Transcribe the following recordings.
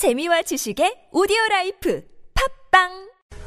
재미와 지식의 오디오 라이프 팟빵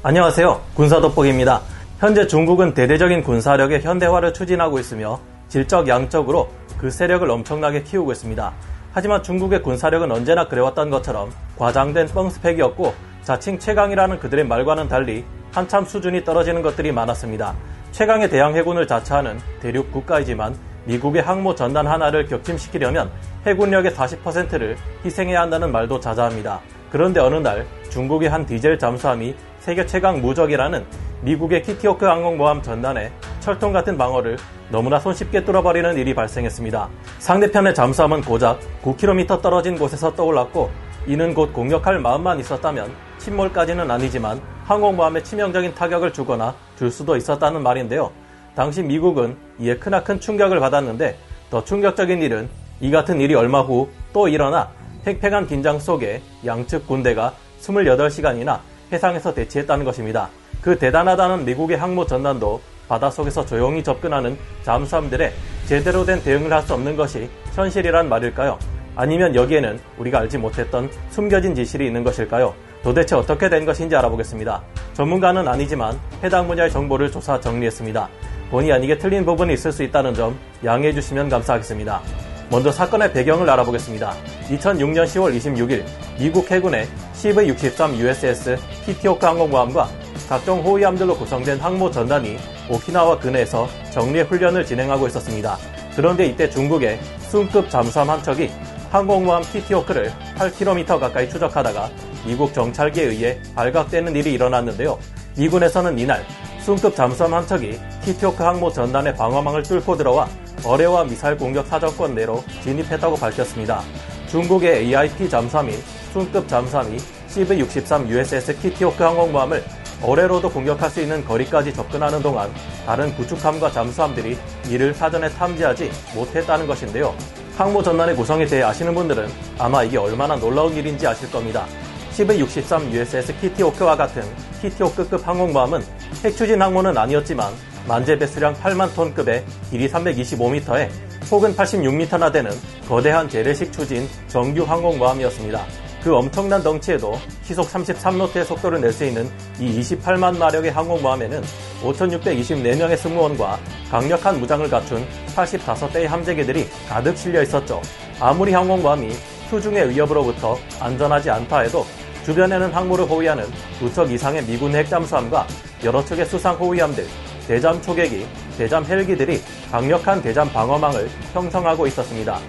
안녕하세요. 군사 돋보기입니다. 현재 중국은 대대적인 군사력의 현대화를 추진하고 있으며 질적 양적으로 그 세력을 엄청나게 키우고 있습니다. 하지만 중국의 군사력은 언제나 그래왔던 것처럼 과장된 뻥스펙이었고 자칭 최강이라는 그들의 말과는 달리 한참 수준이 떨어지는 것들이 많았습니다. 최강의 대양 해군을 자처하는 대륙 국가이지만 미국의 항모 전단 하나를 격침시키려면 해군력의 40%를 희생해야 한다는 말도 자자합니다. 그런데 어느 날 중국의 한 디젤 잠수함이 세계 최강 무적이라는 미국의 키티오크 항공모함 전단에 철통 같은 방어를 너무나 손쉽게 뚫어버리는 일이 발생했습니다. 상대편의 잠수함은 고작 9km 떨어진 곳에서 떠올랐고 이는 곧 공격할 마음만 있었다면 침몰까지는 아니지만 항공모함에 치명적인 타격을 주거나 줄 수도 있었다는 말인데요. 당시 미국은 이에 크나큰 충격을 받았는데 더 충격적인 일은 이 같은 일이 얼마 후 또 일어나 팽팽한 긴장 속에 양측 군대가 28시간이나 해상에서 대치했다는 것입니다. 그 대단하다는 미국의 항모 전단도 바닷속에서 조용히 접근하는 잠수함들의 제대로 된 대응을 할 수 없는 것이 현실이란 말일까요? 아니면 여기에는 우리가 알지 못했던 숨겨진 지실이 있는 것일까요? 도대체 어떻게 된 것인지 알아보겠습니다. 전문가는 아니지만 해당 분야의 정보를 조사 정리했습니다. 본의 아니게 틀린 부분이 있을 수 있다는 점 양해해 주시면 감사하겠습니다. 먼저 사건의 배경을 알아보겠습니다. 2006년 10월 26일 미국 해군의 CV-63 USS 키티오크 항공모함과 각종 호위함들로 구성된 항모 전단이 오키나와 근해에서 정리의 훈련을 진행하고 있었습니다. 그런데 이때 중국의 순급 잠수함 한 척이 항공모함 키티오크를 8km 가까이 추적하다가 미국 정찰기에 의해 발각되는 일이 일어났는데요. 미군에서는 이날 순급 잠수함 한 척이 키티호크 항모 전단의 방어망을 뚫고 들어와 어뢰와 미사일 공격 사정권 내로 진입했다고 밝혔습니다. 중국의 AIP 잠수함인 순급 잠수함이 CV-63 USS 키티호크 항공모함을 어뢰로도 공격할 수 있는 거리까지 접근하는 동안 다른 구축함과 잠수함들이 이를 사전에 탐지하지 못했다는 것인데요. 항모 전단의 구성에 대해 아시는 분들은 아마 이게 얼마나 놀라운 일인지 아실 겁니다. CV-63 USS 키티오크와 같은 키티오크급 항공모함은 핵추진 항모는 아니었지만 만재 배수량 8만 톤급의 길이 325m에 혹은 86m나 되는 거대한 재래식 추진 정규 항공모함이었습니다. 그 엄청난 덩치에도 시속 33노트의 속도를 낼 수 있는 이 28만 마력의 항공모함에는 5,624명의 승무원과 강력한 무장을 갖춘 85대의 함재기들이 가득 실려 있었죠. 아무리 항공모함이 수중의 위협으로부터 안전하지 않다 해도 주변에는 항모를 호위하는 두 척 이상의 미군 핵잠수함과 여러 척의 수상 호위함들, 대잠 초계기, 대잠 헬기들이 강력한 대잠 방어망을 형성하고 있었습니다.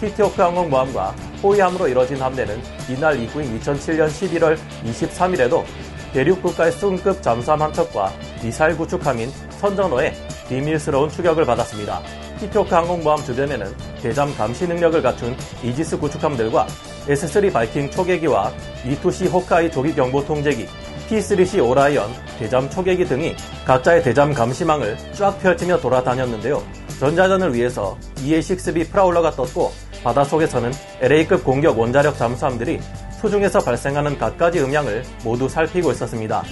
키티오크 항공모함과 호위함으로 이뤄진 함대는 이날 이후인 2007년 11월 23일에도 대륙 국가의 순급 잠수함 한 척과 미사일 구축함인 선전호의 비밀스러운 추격을 받았습니다. 키티호크 항공모함 주변에는 대잠 감시 능력을 갖춘 이지스 구축함들과 S3 바이킹 초계기와 E2C 호크아이 조기 경보 통제기, P3C 오라이언 대잠 초계기 등이 각자의 대잠 감시망을 쫙 펼치며 돌아다녔는데요. 전자전을 위해서 EA6B 프라울러가 떴고 바닷속에서는 LA급 공격 원자력 잠수함들이 수중에서 발생하는 갖가지 음향을 모두 살피고 있었습니다.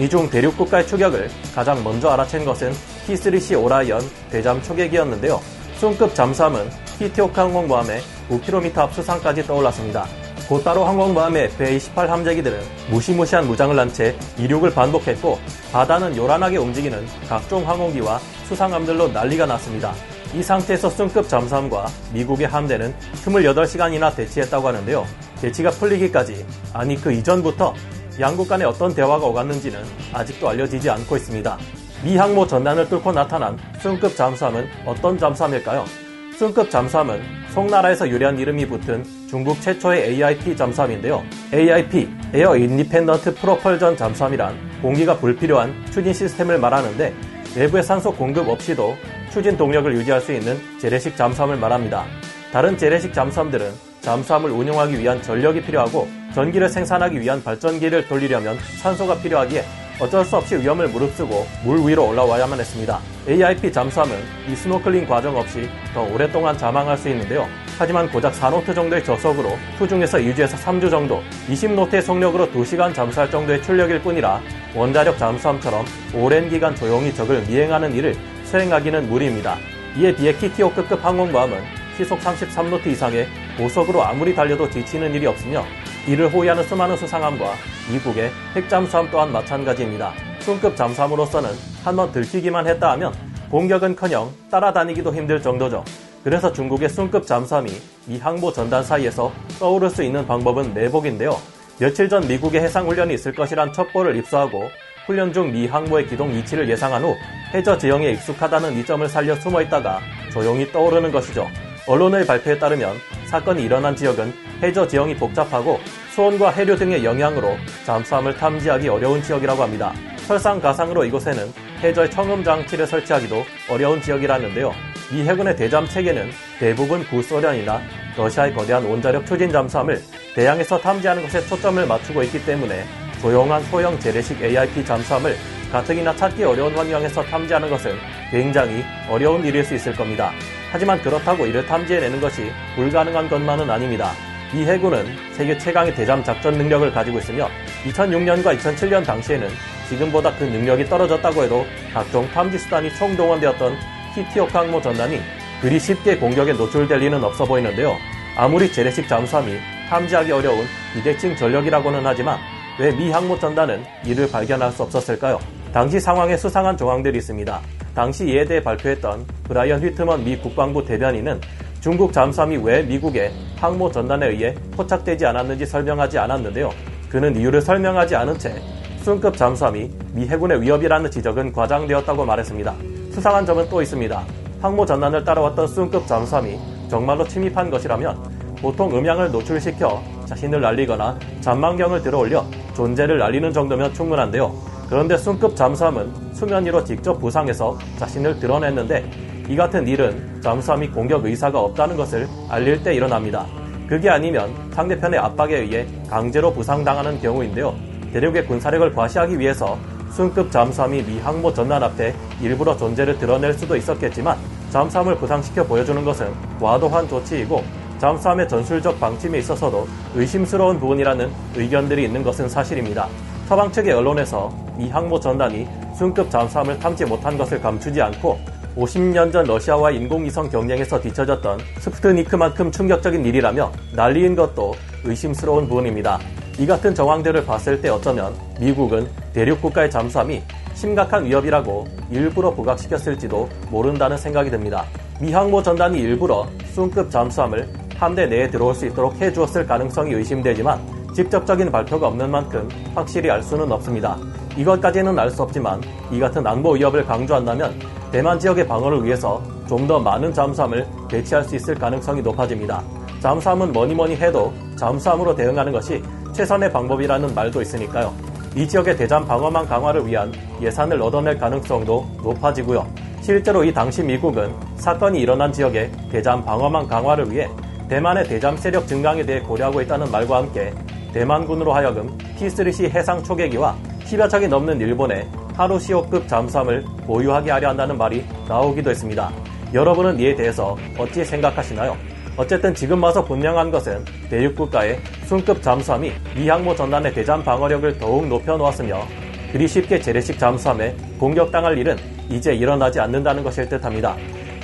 이 중 대륙 국가의 추격을 가장 먼저 알아챈 것은 P3C 오라이언 대잠 초계기였는데요. 순급 잠수함은 키티오크 항공모함의 9km 앞 수상까지 떠올랐습니다. 곧따로 항공모함의 F-18 함재기들은 무시무시한 무장을 난채 이륙을 반복했고 바다는 요란하게 움직이는 각종 항공기와 수상함들로 난리가 났습니다. 이 상태에서 순급 잠수함과 미국의 함대는 28시간이나 대치했다고 하는데요. 대치가 풀리기까지 아니 그 이전부터 양국 간에 어떤 대화가 오갔는지는 아직도 알려지지 않고 있습니다. 미 항모 전단을 뚫고 나타난 송급 잠수함은 어떤 잠수함일까요? 송급 잠수함은 송나라에서 유래한 이름이 붙은 중국 최초의 AIP 잠수함인데요. AIP, Air Independent Propulsion 잠수함이란 공기가 불필요한 추진 시스템을 말하는데 내부의 산소 공급 없이도 추진 동력을 유지할 수 있는 재래식 잠수함을 말합니다. 다른 재래식 잠수함들은 잠수함을 운용하기 위한 전력이 필요하고 전기를 생산하기 위한 발전기를 돌리려면 산소가 필요하기에 어쩔 수 없이 위험을 무릅쓰고 물 위로 올라와야만 했습니다. AIP 잠수함은 이 스노클링 과정 없이 더 오랫동안 잠항할 수 있는데요. 하지만 고작 4노트 정도의 저속으로 수중에서 2주에서 3주 정도, 20노트의 속력으로 2시간 잠수할 정도의 출력일 뿐이라 원자력 잠수함처럼 오랜 기간 조용히 적을 미행하는 일을 수행하기는 무리입니다. 이에 비해 키티오크급 항공모함은 시속 33노트 이상의 고속으로 아무리 달려도 지치는 일이 없으며 이를 호위하는 수많은 수상함과 미국의 핵잠수함 또한 마찬가지입니다. 순급 잠수함으로서는 한 번 들키기만 했다 하면 공격은커녕 따라다니기도 힘들 정도죠. 그래서 중국의 순급 잠수함이 이 항모 전단 사이에서 떠오를 수 있는 방법은 내복인데요. 며칠 전 미국의 해상훈련이 있을 것이란 첩보를 입수하고 훈련 중 미 항모의 기동 위치를 예상한 후 해저 지형에 익숙하다는 이점을 살려 숨어 있다가 조용히 떠오르는 것이죠. 언론의 발표에 따르면 사건이 일어난 지역은 해저 지형이 복잡하고 수온과 해류 등의 영향으로 잠수함을 탐지하기 어려운 지역이라고 합니다. 설상가상으로 이곳에는 해저의 청음 장치를 설치하기도 어려운 지역이라는데요. 미 해군의 대잠 체계는 대부분 구소련이나 러시아의 거대한 원자력 추진 잠수함을 대양에서 탐지하는 것에 초점을 맞추고 있기 때문에 조용한 소형 재래식 AIP 잠수함을 가뜩이나 찾기 어려운 환경에서 탐지하는 것은 굉장히 어려운 일일 수 있을 겁니다. 하지만 그렇다고 이를 탐지해내는 것이 불가능한 것만은 아닙니다. 이 해군은 세계 최강의 대잠 작전 능력을 가지고 있으며 2006년과 2007년 당시에는 지금보다 그 능력이 떨어졌다고 해도 각종 탐지 수단이 총동원되었던 키티호크 항모 전단이 그리 쉽게 공격에 노출될 리는 없어 보이는데요. 아무리 재래식 잠수함이 탐지하기 어려운 비대칭 전력이라고는 하지만 왜 미 항모 전단은 이를 발견할 수 없었을까요? 당시 상황에 수상한 정황들이 있습니다. 당시 이에 대해 발표했던 브라이언 휘트먼 미 국방부 대변인은 중국 잠수함이 왜 미국의 항모 전단에 의해 포착되지 않았는지 설명하지 않았는데요. 그는 이유를 설명하지 않은 채 송급 잠수함이 미 해군의 위협이라는 지적은 과장되었다고 말했습니다. 수상한 점은 또 있습니다. 항모 전단을 따라왔던 순급 잠수함이 정말로 침입한 것이라면 보통 음향을 노출시켜 자신을 날리거나 잔망경을 들어올려 존재를 알리는 정도면 충분한데요. 그런데 순급 잠수함은 수면 위로 직접 부상해서 자신을 드러냈는데 이 같은 일은 잠수함이 공격 의사가 없다는 것을 알릴 때 일어납니다. 그게 아니면 상대편의 압박에 의해 강제로 부상당하는 경우인데요. 대륙의 군사력을 과시하기 위해서 순급 잠수함이 미 항모 전단 앞에 일부러 존재를 드러낼 수도 있었겠지만 잠수함을 부상시켜 보여주는 것은 과도한 조치이고 잠수함의 전술적 방침에 있어서도 의심스러운 부분이라는 의견들이 있는 것은 사실입니다. 서방 측의 언론에서 미 항모 전단이 순급 잠수함을 탐지 못한 것을 감추지 않고 50년 전 러시아와 인공위성 경쟁에서 뒤처졌던 스푸트니크만큼 충격적인 일이라며 난리인 것도 의심스러운 부분입니다. 이 같은 정황들을 봤을 때 어쩌면 미국은 대륙 국가의 잠수함이 심각한 위협이라고 일부러 부각시켰을지도 모른다는 생각이 듭니다. 미 항모 전단이 일부러 순급 잠수함을 함대 내에 들어올 수 있도록 해주었을 가능성이 의심되지만 직접적인 발표가 없는 만큼 확실히 알 수는 없습니다. 이것까지는 알 수 없지만 이 같은 안보 위협을 강조한다면 대만 지역의 방어를 위해서 좀 더 많은 잠수함을 배치할 수 있을 가능성이 높아집니다. 잠수함은 뭐니 뭐니 해도 잠수함으로 대응하는 것이 최선의 방법이라는 말도 있으니까요. 이 지역의 대잠 방어망 강화를 위한 예산을 얻어낼 가능성도 높아지고요. 실제로 이 당시 미국은 사건이 일어난 지역의 대잠 방어망 강화를 위해 대만의 대잠 세력 증강에 대해 고려하고 있다는 말과 함께 대만군으로 하여금 T3C 해상 초계기와 10여 척이 넘는 일본의 하루시오급 잠수함을 보유하게 하려 한다는 말이 나오기도 했습니다. 여러분은 이에 대해서 어찌 생각하시나요? 어쨌든 지금 와서 분명한 것은 대륙국가의 순급 잠수함이 미항모 전단의 대잠 방어력을 더욱 높여놓았으며 그리 쉽게 재래식 잠수함에 공격당할 일은 이제 일어나지 않는다는 것일 듯합니다.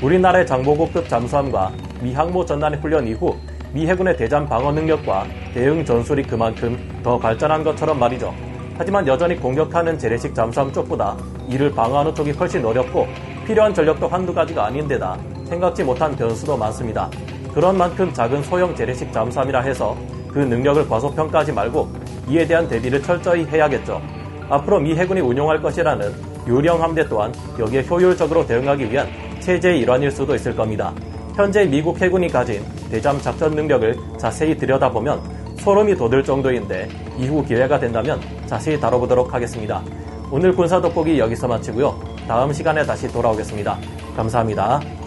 우리나라의 장보고급 잠수함과 미항모 전단의 훈련 이후 미 해군의 대잠 방어 능력과 대응 전술이 그만큼 더 발전한 것처럼 말이죠. 하지만 여전히 공격하는 재래식 잠수함 쪽보다 이를 방어하는 쪽이 훨씬 어렵고 필요한 전력도 한두 가지가 아닌데다 생각지 못한 변수도 많습니다. 그런 만큼 작은 소형 재래식 잠수함이라 해서 그 능력을 과소평가하지 말고 이에 대한 대비를 철저히 해야겠죠. 앞으로 미 해군이 운용할 것이라는 유령 함대 또한 여기에 효율적으로 대응하기 위한 체제의 일환일 수도 있을 겁니다. 현재 미국 해군이 가진 대잠 작전 능력을 자세히 들여다보면 소름이 돋을 정도인데 이후 기회가 된다면 자세히 다뤄보도록 하겠습니다. 오늘 군사 돋보기 여기서 마치고요. 다음 시간에 다시 돌아오겠습니다. 감사합니다.